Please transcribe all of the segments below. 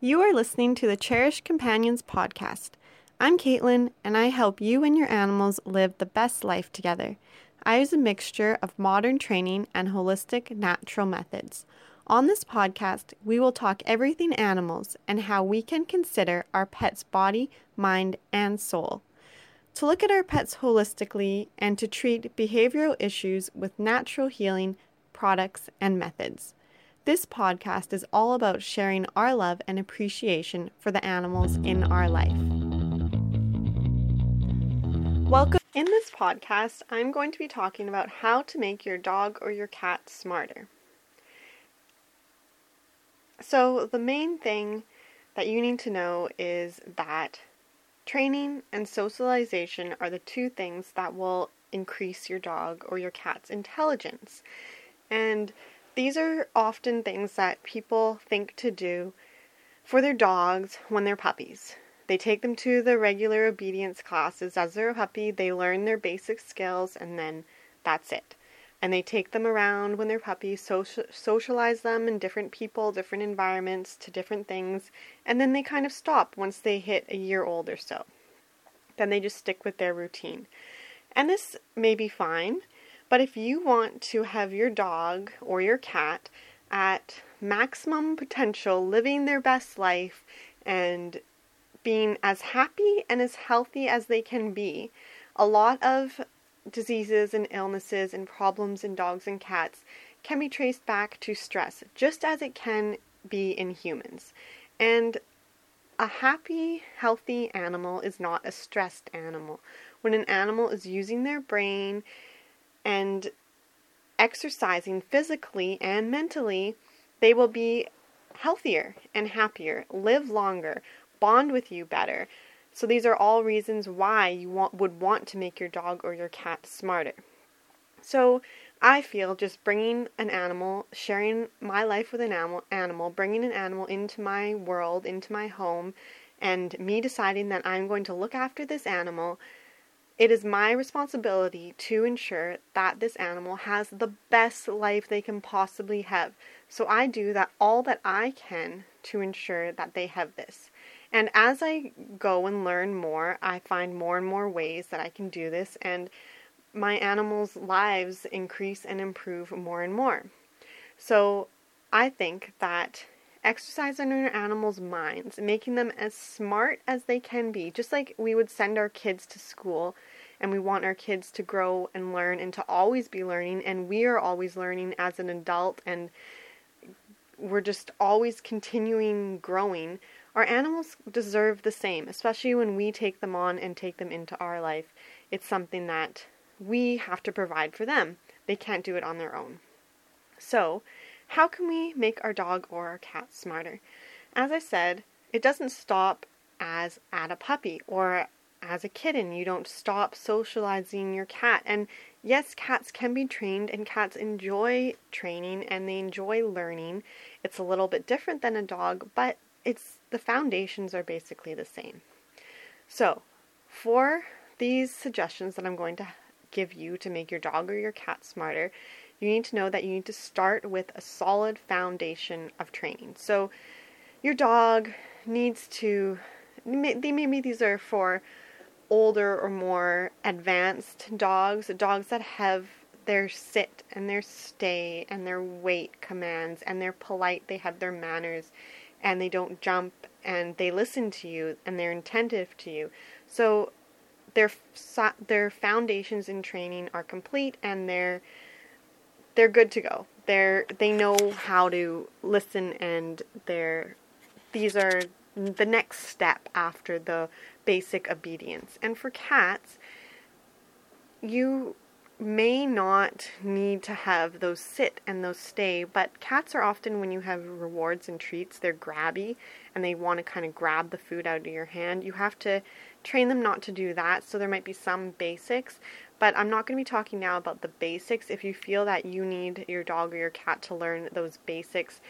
You are listening to the Cherished Companions podcast. I'm Caitlin, and I help you and your animals live the best life together. I use a mixture of modern training and holistic natural methods. On this podcast, we will talk everything animals and how we can consider our pet's body, mind, and soul. To look at our pets holistically and to treat behavioral issues with natural healing products and methods. This podcast is all about sharing our love and appreciation for the animals in our life. Welcome. In this podcast, I'm going to be talking about how to make your dog or your cat smarter. So, the main thing that you need to know is that training and socialization are the two things that will increase your dog or your cat's intelligence. And these are often things that people think to do for their dogs when they're puppies. They take them to the regular obedience classes as they're a puppy, they learn their basic skills, and then that's it. And they take them around when they're puppies, social, socialize them in different people, different environments, to different things, and then they kind of stop once they hit a year old or so. Then they just stick with their routine. And this may be fine but if you want to have your dog or your cat at maximum potential, living their best life, and being as happy and as healthy as they can be, a lot of diseases and illnesses and problems in dogs and cats can be traced back to stress, just as it can be in humans. And a happy, healthy animal is not a stressed animal. When an animal is using their brain and exercising physically and mentally, they will be healthier and happier, live longer, bond with you better. So these are all reasons why you want, would want to make your dog or your cat smarter. So I feel just bringing an animal, sharing my life with an animal, animal, bringing an animal into my world, into my home, and me deciding that I'm going to look after this animal it is my responsibility to ensure that this animal has the best life they can possibly have. So I do that all that I can to ensure that they have this. And as I go and learn more, I find more and more ways that I can do this, and my animals' lives increase and improve more and more. So I think that exercising on your animals' minds, making them as smart as they can be, just like we would send our kids to school and we want our kids to grow and learn and to always be learning and we are always learning as an adult and we're just always continuing growing our animals deserve the same especially when we take them on and take them into our life. It's something that we have to provide for them. They can't do it on their own. So how can we make our dog or our cat smarter as i said it doesn't stop as at a puppy or as a kitten. You don't stop socializing your cat. And yes, cats can be trained, and cats enjoy training and they enjoy learning. It's a little bit different than a dog, but it's the foundations are basically the same. So, for these suggestions that I'm going to give you to make your dog or your cat smarter, you need to know that you need to start with a solid foundation of training. So, your dog needs to maybe these are for older or more advanced dogs, dogs that have their sit and their stay and their wait commands and they're polite, they have their manners and they don't jump and they listen to you and they're attentive to you. So their their foundations in training are complete and they're they're good to go. They're they know how to listen and they're these are the next step after the basic obedience. And for cats, you may not need to have those sit and those stay, but cats are often, when you have rewards and treats, they're grabby and they want to kind of grab the food out of your hand. You have to train them not to do that, so there might be some basics, but I'm not going to be talking now about the basics. If you feel that you need your dog or your cat to learn those basics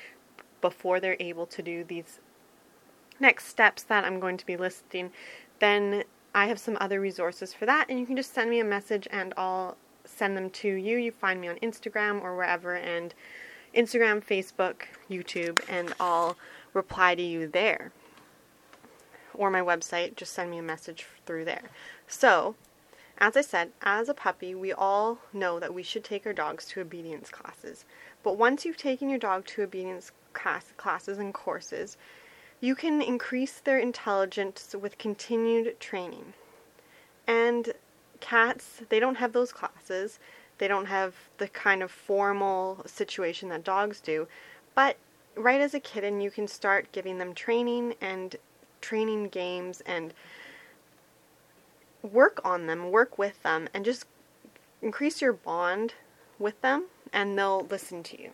before they're able to do these next steps that I'm going to be listing, then I have some other resources for that, and you can just send me a message and I'll send them to you. You find me on Instagram or wherever, and Instagram, Facebook, YouTube, and I'll reply to you there. Or my website, just send me a message through there. So, as I said, as a puppy, we all know that we should take our dogs to obedience classes. But once you've taken your dog to obedience class, classes and courses, you can increase their intelligence with continued training. And cats, they don't have those classes. They don't have the kind of formal situation that dogs do. But right as a kitten, you can start giving them training and training games and work on them, work with them, and just increase your bond with them, and they'll listen to you.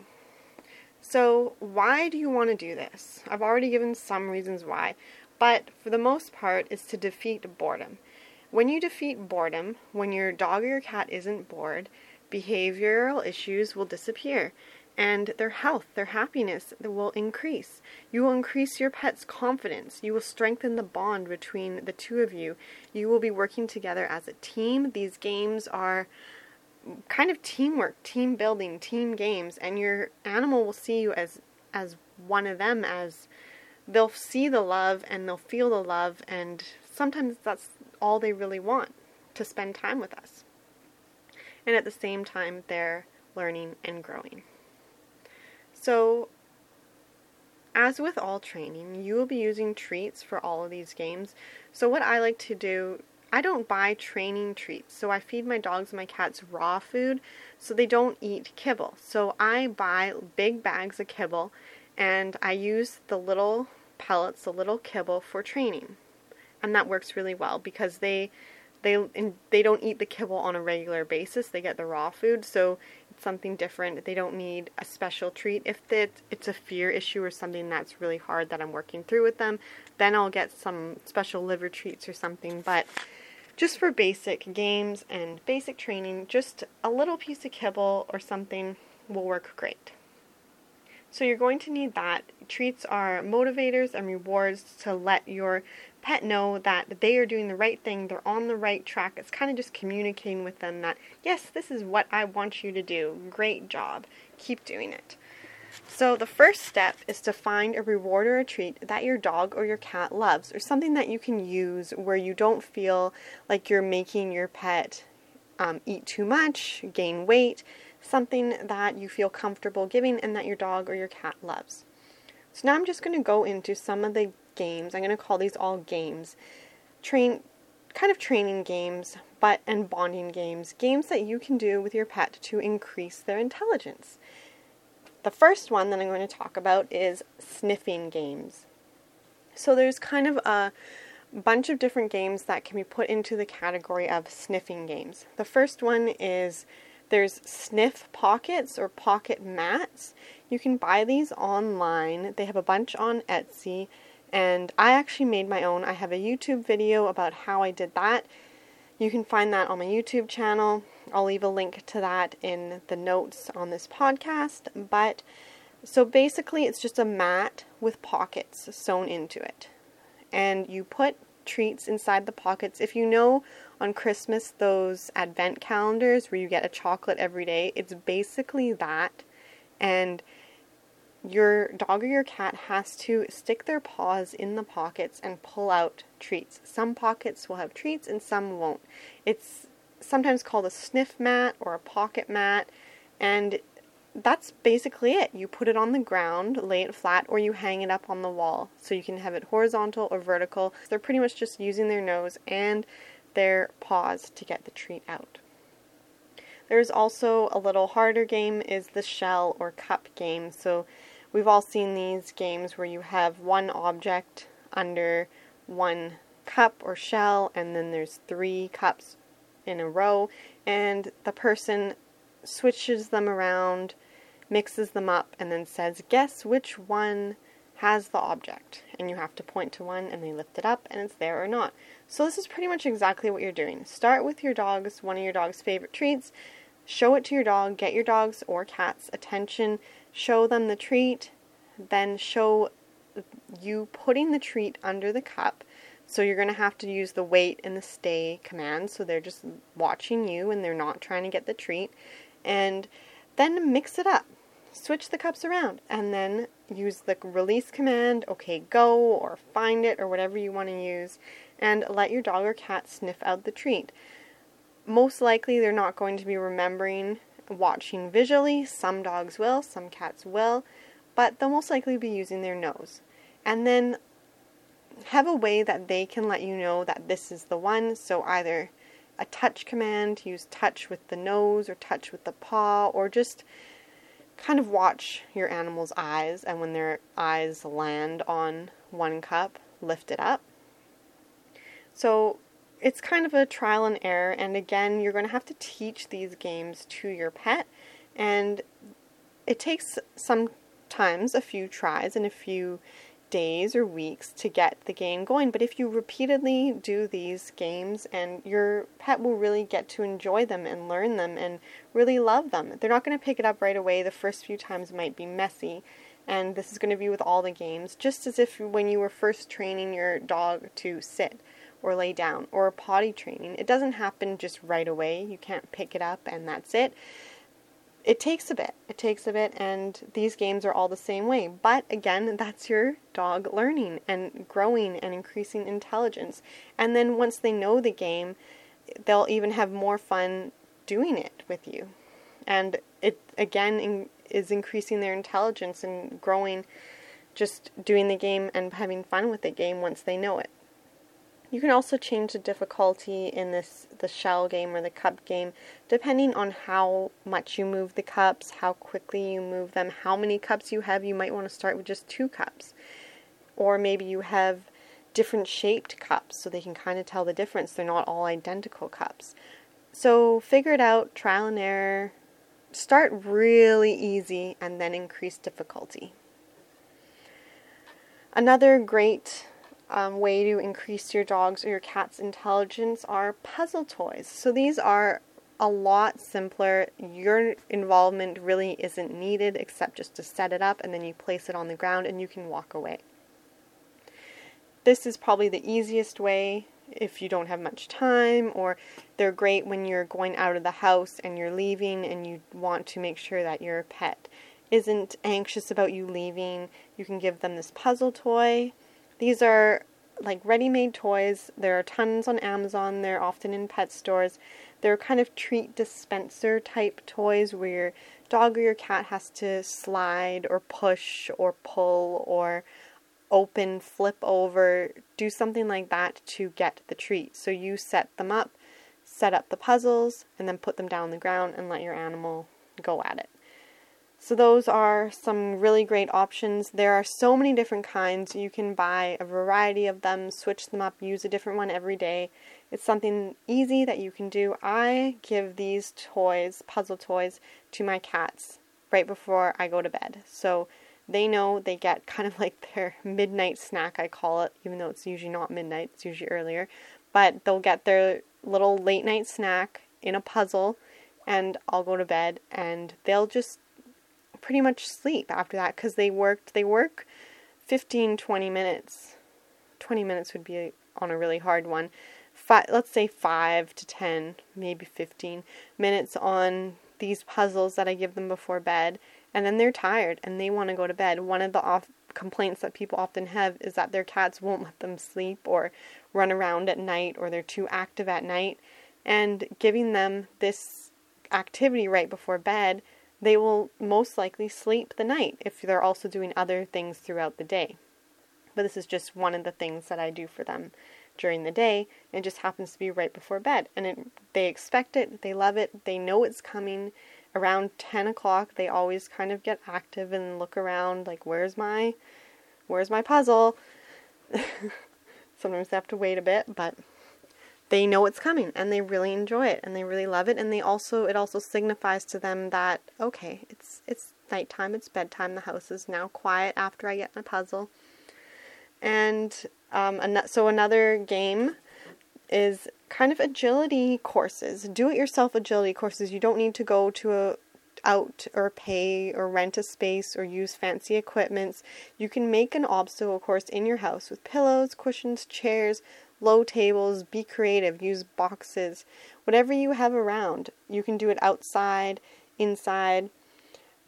So, why do you want to do this? I've already given some reasons why, but for the most part, it's to defeat boredom. When you defeat boredom, when your dog or your cat isn't bored, behavioral issues will disappear and their health, their happiness will increase. You will increase your pet's confidence. You will strengthen the bond between the two of you. You will be working together as a team. These games are kind of teamwork, team building, team games, and your animal will see you as as one of them as they'll see the love and they'll feel the love and sometimes that's all they really want to spend time with us. And at the same time they're learning and growing. So, as with all training, you will be using treats for all of these games. So, what I like to do, I don't buy training treats. So, I feed my dogs and my cats raw food so they don't eat kibble. So, I buy big bags of kibble and I use the little pellets, the little kibble for training. And that works really well because they they they don't eat the kibble on a regular basis. They get the raw food, so something different. They don't need a special treat. If it's a fear issue or something that's really hard that I'm working through with them, then I'll get some special liver treats or something. But just for basic games and basic training, just a little piece of kibble or something will work great. So you're going to need that. Treats are motivators and rewards to let your pet know that they are doing the right thing, they're on the right track. It's kind of just communicating with them that, yes, this is what I want you to do. Great job. Keep doing it. So, the first step is to find a reward or a treat that your dog or your cat loves, or something that you can use where you don't feel like you're making your pet um, eat too much, gain weight, something that you feel comfortable giving and that your dog or your cat loves. So, now I'm just going to go into some of the games. I'm going to call these all games. Train kind of training games, but and bonding games, games that you can do with your pet to increase their intelligence. The first one that I'm going to talk about is sniffing games. So there's kind of a bunch of different games that can be put into the category of sniffing games. The first one is there's sniff pockets or pocket mats. You can buy these online. They have a bunch on Etsy and I actually made my own. I have a YouTube video about how I did that. You can find that on my YouTube channel. I'll leave a link to that in the notes on this podcast. But so basically, it's just a mat with pockets sewn into it. And you put treats inside the pockets. If you know on Christmas those advent calendars where you get a chocolate every day, it's basically that. And your dog or your cat has to stick their paws in the pockets and pull out treats. Some pockets will have treats and some won't. It's sometimes called a sniff mat or a pocket mat, and that's basically it. You put it on the ground, lay it flat, or you hang it up on the wall. So you can have it horizontal or vertical. They're pretty much just using their nose and their paws to get the treat out. There's also a little harder game is the shell or cup game. So We've all seen these games where you have one object under one cup or shell, and then there's three cups in a row, and the person switches them around, mixes them up, and then says, Guess which one has the object. And you have to point to one, and they lift it up, and it's there or not. So, this is pretty much exactly what you're doing. Start with your dog's, one of your dog's favorite treats, show it to your dog, get your dog's or cat's attention show them the treat, then show you putting the treat under the cup. So you're going to have to use the wait and the stay commands. So they're just watching you and they're not trying to get the treat. And then mix it up. Switch the cups around and then use the release command, okay, go, or find it, or whatever you want to use, and let your dog or cat sniff out the treat. Most likely, they're not going to be remembering watching visually. Some dogs will, some cats will, but they'll most likely be using their nose. And then have a way that they can let you know that this is the one. So either a touch command, use touch with the nose or touch with the paw, or just kind of watch your animal's eyes. And when their eyes land on one cup, lift it up. So it's kind of a trial and error. And again, you're going to have to teach these games to your pet. And it takes sometimes a few tries and a few days or weeks to get the game going. But if you repeatedly do these games, and your pet will really get to enjoy them and learn them and really love them. They're not going to pick it up right away. The first few times might be messy. And this is going to be with all the games, just as if when you were first training your dog to sit or lay down or potty training. It doesn't happen just right away. You can't pick it up and that's it it takes a bit. It takes a bit, and these games are all the same way. But again, that's your dog learning and growing and increasing intelligence. And then once they know the game, they'll even have more fun doing it with you. And it again in, is increasing their intelligence and growing just doing the game and having fun with the game once they know it. You can also change the difficulty in this the shell game or the cup game depending on how much you move the cups, how quickly you move them, how many cups you have. You might want to start with just two cups. Or maybe you have different shaped cups so they can kind of tell the difference. They're not all identical cups. So figure it out, trial and error. Start really easy and then increase difficulty. Another great um, way to increase your dog's or your cat's intelligence are puzzle toys. So these are a lot simpler. Your involvement really isn't needed except just to set it up and then you place it on the ground and you can walk away. This is probably the easiest way if you don't have much time, or they're great when you're going out of the house and you're leaving and you want to make sure that your pet isn't anxious about you leaving. You can give them this puzzle toy these are like ready made toys. There are tons on Amazon, they're often in pet stores. They're kind of treat dispenser type toys where your dog or your cat has to slide or push or pull or open, flip over, do something like that to get the treat. So you set them up, set up the puzzles, and then put them down on the ground and let your animal go at it. So those are some really great options. There are so many different kinds. You can buy a variety of them, switch them up, use a different one every day. It's something easy that you can do. I give these toys, puzzle toys, to my cats right before I go to bed. So they know they get kind of like their midnight snack, I call it, even though it's usually not midnight, it's usually earlier. But they'll get their little late night snack in a puzzle, and I'll go to bed, and they'll just pretty much sleep after that because they worked they work 15 20 minutes. 20 minutes would be on a really hard one. Five, let's say 5 to 10 maybe 15 minutes on these puzzles that I give them before bed and then they're tired and they want to go to bed. One of the off complaints that people often have is that their cats won't let them sleep or run around at night or they're too active at night and giving them this activity right before bed they will most likely sleep the night if they're also doing other things throughout the day. But this is just one of the things that I do for them during the day. It just happens to be right before bed. And it, they expect it, they love it, they know it's coming. Around 10 o'clock, they always kind of get active and look around like, where's my, where's my puzzle? Sometimes they have to wait a bit, but they know it's coming and they really enjoy it and they really love it and they also it also signifies to them that okay it's it's nighttime it's bedtime the house is now quiet after i get my puzzle. And um, an- so another game is kind of agility courses do it yourself agility courses. You don't need to go to a out or pay or rent a space or use fancy equipments. You can make an obstacle course in your house with pillows cushions chairs low tables, be creative, use boxes, whatever you have around. You can do it outside, inside.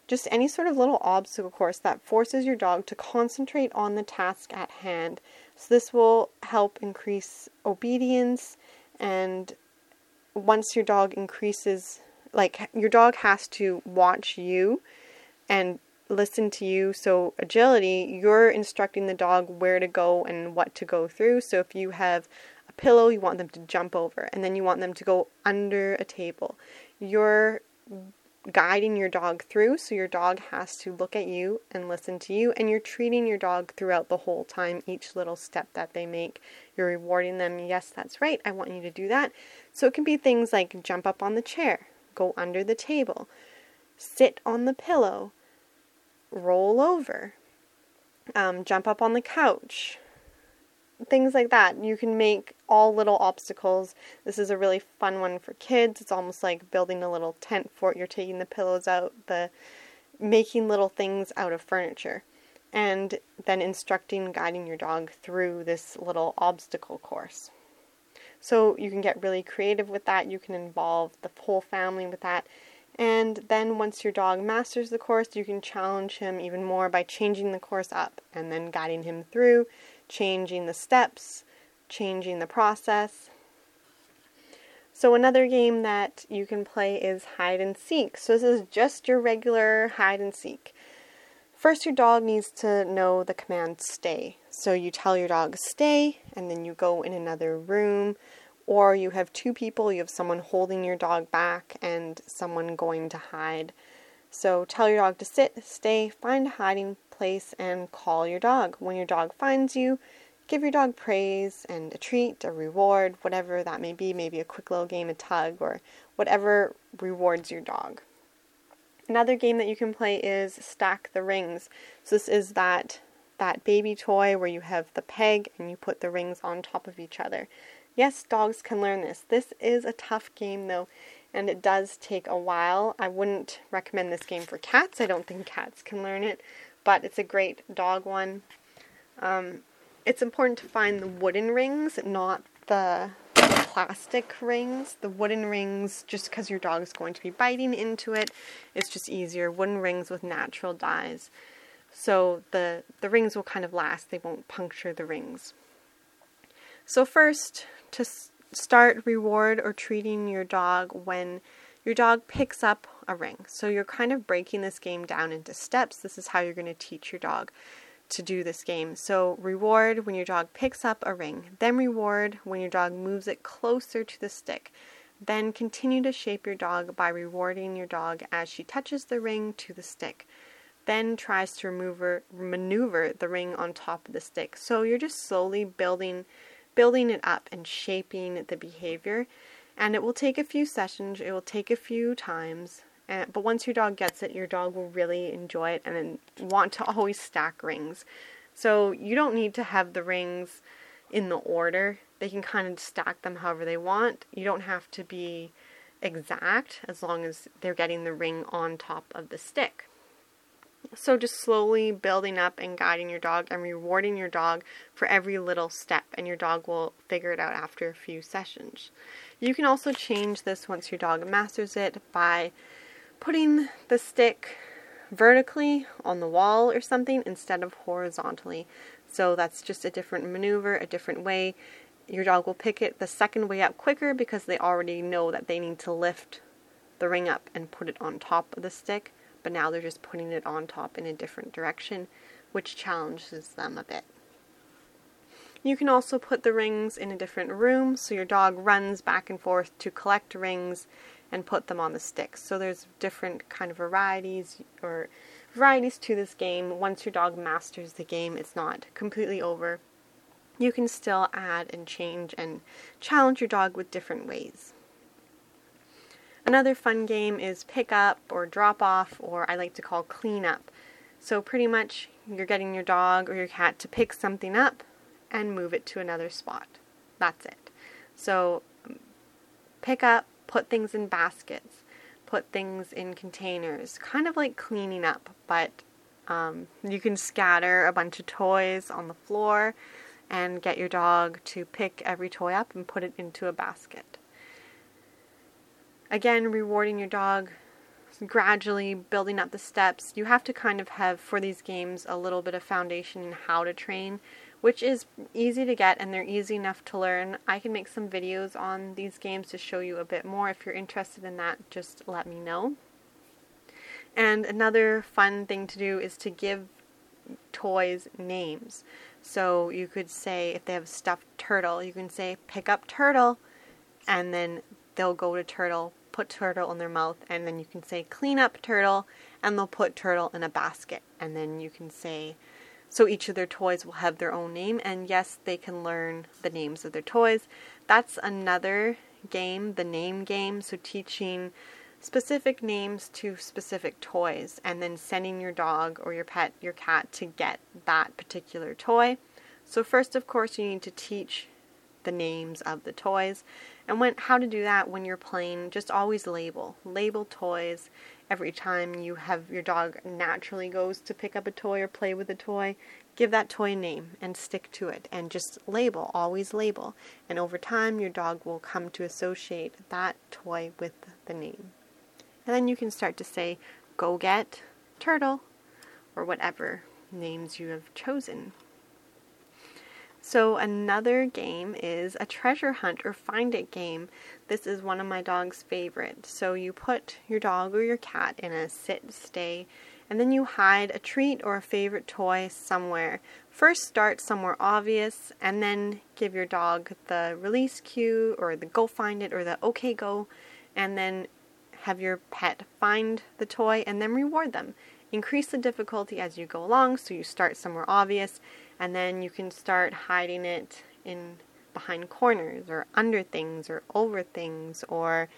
just any sort of little obstacle course that forces your dog to concentrate on the task at hand. So, this will help increase obedience. And once your dog increases, like your dog has to watch you and listen to you. So, agility, you're instructing the dog where to go and what to go through. So, if you have a pillow, you want them to jump over, and then you want them to go under a table. You're guiding your dog through. So your dog has to look at you and listen to you, and you're treating your dog throughout the whole time, each little step that they make. You're rewarding them. Yes, that's right. I want you to do that. So it can be things like jump up on the chair, go under the table, sit on the pillow, roll over, um, jump up on the couch, things like that. You can make all little obstacles. This is a really fun one for kids. It's almost like building a little tent fort. You're taking the pillows out, the making little things out of furniture, and then instructing, guiding your dog through this little obstacle course. So you can get really creative with that. You can involve the whole family with that. And then once your dog masters the course, you can challenge him even more by changing the course up and then guiding him through changing the steps, changing the process. So, another game that you can play is hide and seek. So, this is just your regular hide and seek. First, your dog needs to know the command stay. So, you tell your dog stay, and then you go in another room, or you have two people, you have someone holding your dog back and someone going to hide. So, tell your dog to sit, stay, find a hiding place and call your dog. When your dog finds you, give your dog praise and a treat, a reward, whatever that may be, maybe a quick little game of tug or whatever rewards your dog. Another game that you can play is stack the rings. So this is that that baby toy where you have the peg and you put the rings on top of each other. Yes, dogs can learn this. This is a tough game though, and it does take a while. I wouldn't recommend this game for cats. I don't think cats can learn it but it's a great dog one. Um, it's important to find the wooden rings, not the, plastic rings. The wooden rings, just because your dog is going to be biting into it, it's just easier. Wooden rings with natural dyes. So the, the rings will kind of last, they won't puncture the rings. So, first, to start reward or treating your dog when your dog picks up a ring. So you're kind of breaking this game down into steps. This is how you're going to teach your dog to do this game. So reward when your dog picks up a ring, then reward when your dog moves it closer to the stick. Then continue to shape your dog by rewarding your dog as she touches the ring to the stick. Then tries to remove maneuver the ring on top of the stick. So you're just slowly building building it up and shaping the behavior and it will take a few sessions, it will take a few times. And, but once your dog gets it, your dog will really enjoy it and want to always stack rings. So you don't need to have the rings in the order. They can kind of stack them however they want. You don't have to be exact as long as they're getting the ring on top of the stick. So just slowly building up and guiding your dog and rewarding your dog for every little step, and your dog will figure it out after a few sessions. You can also change this once your dog masters it by putting the stick vertically on the wall or something instead of horizontally. So that's just a different maneuver, a different way. Your dog will pick it the second way up quicker because they already know that they need to lift the ring up and put it on top of the stick, but now they're just putting it on top in a different direction, which challenges them a bit. You can also put the rings in a different room so your dog runs back and forth to collect rings and put them on the sticks. So there's different kind of varieties or varieties to this game. Once your dog masters the game, it's not completely over. You can still add and change and challenge your dog with different ways. Another fun game is pick up or drop off, or I like to call clean up. So, pretty much, you're getting your dog or your cat to pick something up and move it to another spot. That's it. So pick up, put things in baskets, put things in containers, kind of like cleaning up, but um, you can scatter a bunch of toys on the floor and get your dog to pick every toy up and put it into a basket. Again, rewarding your dog gradually building up the steps. You have to kind of have for these games a little bit of foundation in how to train, which is easy to get and they're easy enough to learn. I can make some videos on these games to show you a bit more. If you're interested in that, just let me know. And another fun thing to do is to give toys names. So you could say, if they have a stuffed turtle, you can say, pick up turtle, and then they'll go to turtle, put turtle in their mouth, and then you can say, clean up turtle, and they'll put turtle in a basket. And then you can say, so each of their toys will have their own name, and yes, they can learn the names of their toys. That's another game, the name game. So teaching specific names to specific toys and then sending your dog or your pet, your cat, to get that particular toy. So, first, of course, you need to teach the names of the toys. And when how to do that when you're playing, just always label. Label toys every time you have your dog naturally goes to pick up a toy or play with a toy. Give that toy a name and stick to it and just label, always label. And over time your dog will come to associate that toy with the name. And then you can start to say, go get turtle, or whatever names you have chosen. So, another game is a treasure hunt or find it game. This is one of my dog's favorites. So, you put your dog or your cat in a sit stay, and then you hide a treat or a favorite toy somewhere. First, start somewhere obvious, and then give your dog the release cue or the go find it or the okay go, and then have your pet find the toy and then reward them. Increase the difficulty as you go along, so you start somewhere obvious, and then you can start hiding it in behind corners or under things or over things or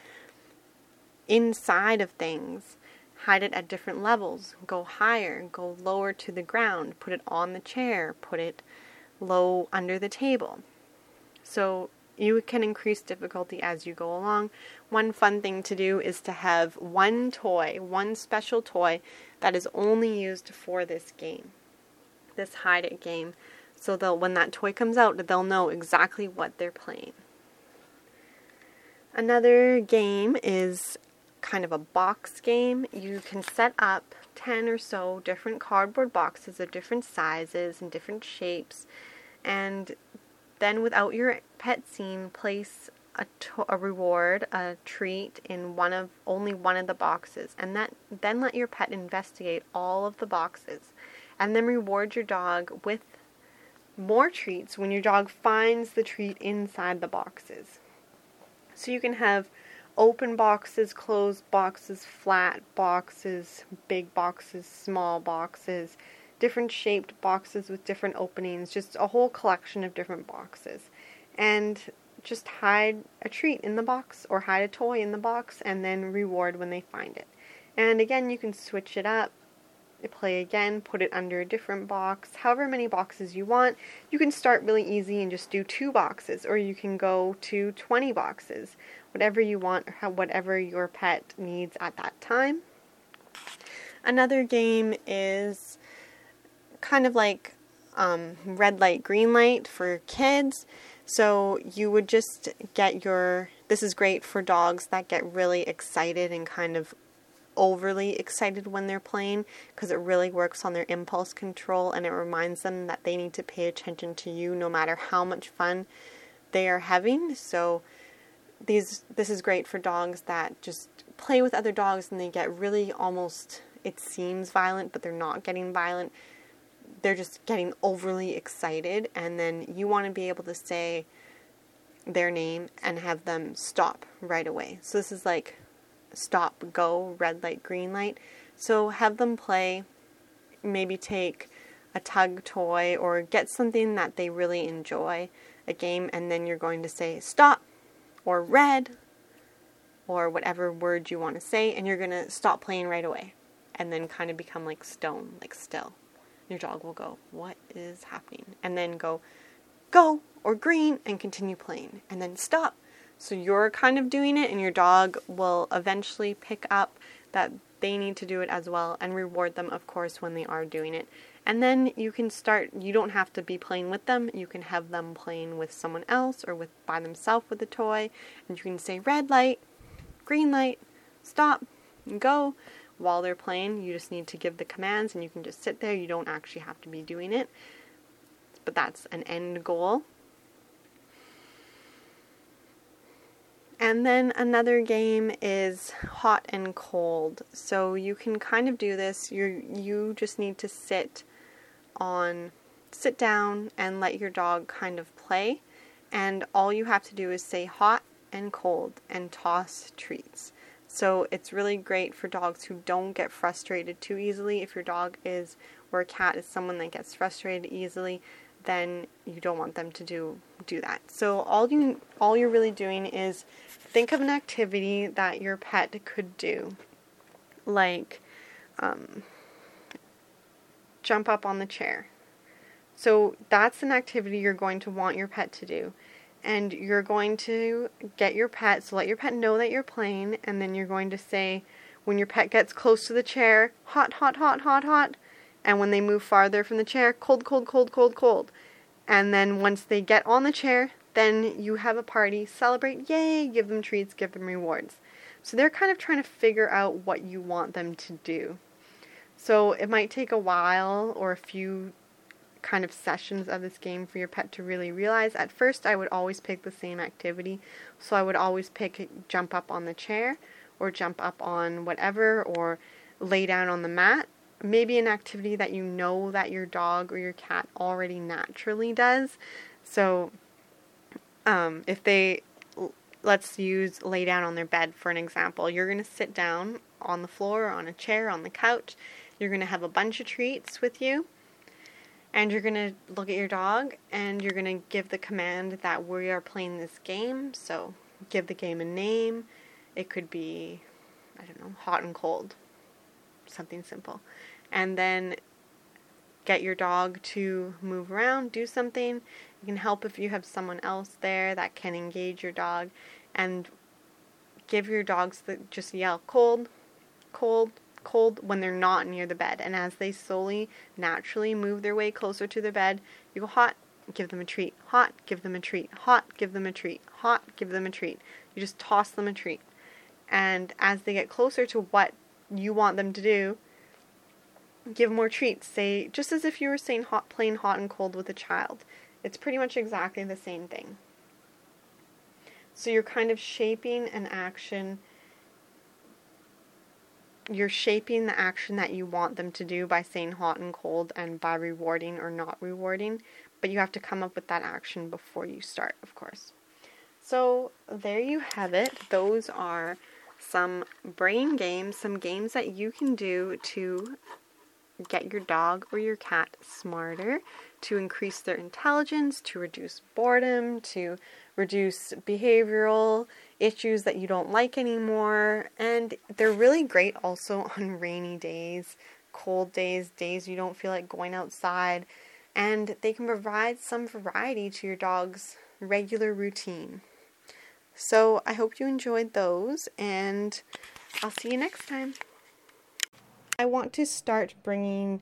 inside of things. Hide it at different levels. Go higher, go lower to the ground, put it on the chair, put it low under the table. So you can increase difficulty as you go along. One fun thing to do is to have one toy, one special toy that is only used for this game, this hide it game. So they'll when that toy comes out, they'll know exactly what they're playing. Another game is kind of a box game. You can set up 10 or so different cardboard boxes of different sizes and different shapes and then, without your pet scene, place a, to- a reward, a treat in one of only one of the boxes, and that then let your pet investigate all of the boxes, and then reward your dog with more treats when your dog finds the treat inside the boxes. So you can have open boxes, closed boxes, flat boxes, big boxes, small boxes different shaped boxes with different openings, just a whole collection of different boxes. And just hide a treat in the box or hide a toy in the box and then reward when they find it. And again, you can switch it up, play again, put it under a different box, however many boxes you want. You can start really easy and just do two boxes, or you can go to 20 boxes, whatever you want, or whatever your pet needs at that time. Another game is kind of like um, red light, green light for kids. So you would just get your. This is great for dogs that get really excited and kind of overly excited when they're playing because it really works on their impulse control and it reminds them that they need to pay attention to you no matter how much fun they are having. So these this is great for dogs that just play with other dogs and they get really almost it seems violent but they're not getting violent they're just getting overly excited, and then you want to be able to say their name and have them stop right away. So this is like stop, go, red light, green light. So have them play, maybe take a tug toy or get something that they really enjoy, a game, and then you're going to say stop or red or whatever word you want to say, and you're going to stop playing right away and then kind of become like stone, like still your dog will go, What is happening? And then go, Go or green and continue playing and then stop. So you're kind of doing it, and your dog will eventually pick up that they need to do it as well and reward them, of course, when they are doing it. And then you can start, you don't have to be playing with them. You can have them playing with someone else or with by themselves with a toy. And you can say red light, green light, stop, and go while they're playing. You just need to give the commands and you can just sit there. You don't actually have to be doing it. But that's an end goal. And then another game is hot and cold. So you can kind of do this. You you just need to sit on sit down and let your dog kind of play. And all you have to do is say hot and cold and toss treats. So it's really great for dogs who don't get frustrated too easily. If your dog is or a cat is someone that gets frustrated easily, then you don't want them to do do that. So all you all you're really doing is think of an activity that your pet could do, like um, jump up on the chair. So that's an activity you're going to want your pet to do and you're going to get your pet, so let your pet know that you're playing, and then you're going to say, when your pet gets close to the chair, hot, hot, hot, hot, hot, and when they move farther from the chair, cold, cold, cold, cold, cold. And then once they get on the chair, then you have a party, celebrate, yay, give them treats, give them rewards. So they're kind of trying to figure out what you want them to do. So it might take a while or a few kind of sessions of this game for your pet to really realize. At first, I would always pick the same activity. So I would always pick jump up on the chair or jump up on whatever or lay down on the mat. Maybe an activity that you know that your dog or your cat already naturally does. So um, if they, let's use lay down on their bed for an example, you're going to sit down on the floor, on a chair, on the couch. You're going to have a bunch of treats with you and you're going to look at your dog and you're going to give the command that we are playing this game. So give the game a name. It could be, I don't know, hot and cold, something simple. And then get your dog to move around, do something. You can help if you have someone else there that can engage your dog and give your dogs the just yell cold, cold, cold when they're not near the bed. And as they slowly, naturally move their way closer to the bed, you go hot, give them a treat, hot, give them a treat, hot, give them a treat, hot, give them a treat. You just toss them a treat. And as they get closer to what you want them to do, give more treats. Say, just as if you were saying hot, playing hot and cold with a child. It's pretty much exactly the same thing. So you're kind of shaping an action you're shaping the action that you want them to do by saying hot and cold and by rewarding or not rewarding, but you have to come up with that action before you start, of course. So, there you have it. Those are some brain games, some games that you can do to get your dog or your cat smarter, to increase their intelligence, to reduce boredom, to reduce behavioral issues that you don't like anymore. And they're really great also on rainy days, cold days, days you don't feel like going outside. And they can provide some variety to your dog's regular routine. So I hope you enjoyed those, and I'll see you next time. I want to start bringing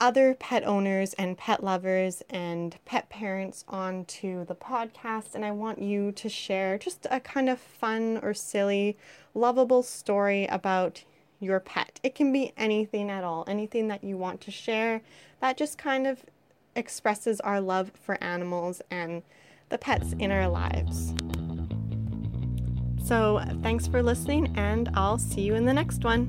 other pet owners and pet lovers and pet parents onto the podcast, and I want you to share just a kind of fun or silly, lovable story about your pet. It can be anything at all, anything that you want to share that just kind of expresses our love for animals and the pets in our lives. So, thanks for listening, and I'll see you in the next one.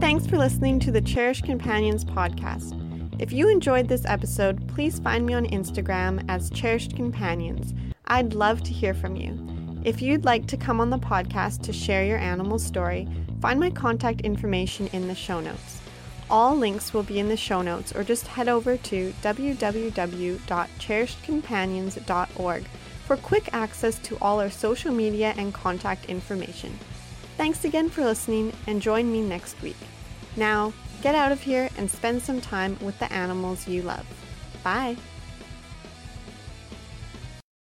Thanks for listening to the Cherished Companions podcast. If you enjoyed this episode, please find me on Instagram as Cherished Companions. I'd love to hear from you. If you'd like to come on the podcast to share your animal story, find my contact information in the show notes. All links will be in the show notes, or just head over to www.cherishedcompanions.org for quick access to all our social media and contact information. Thanks again for listening, and join me next week. Now, get out of here and spend some time with the animals you love. Bye.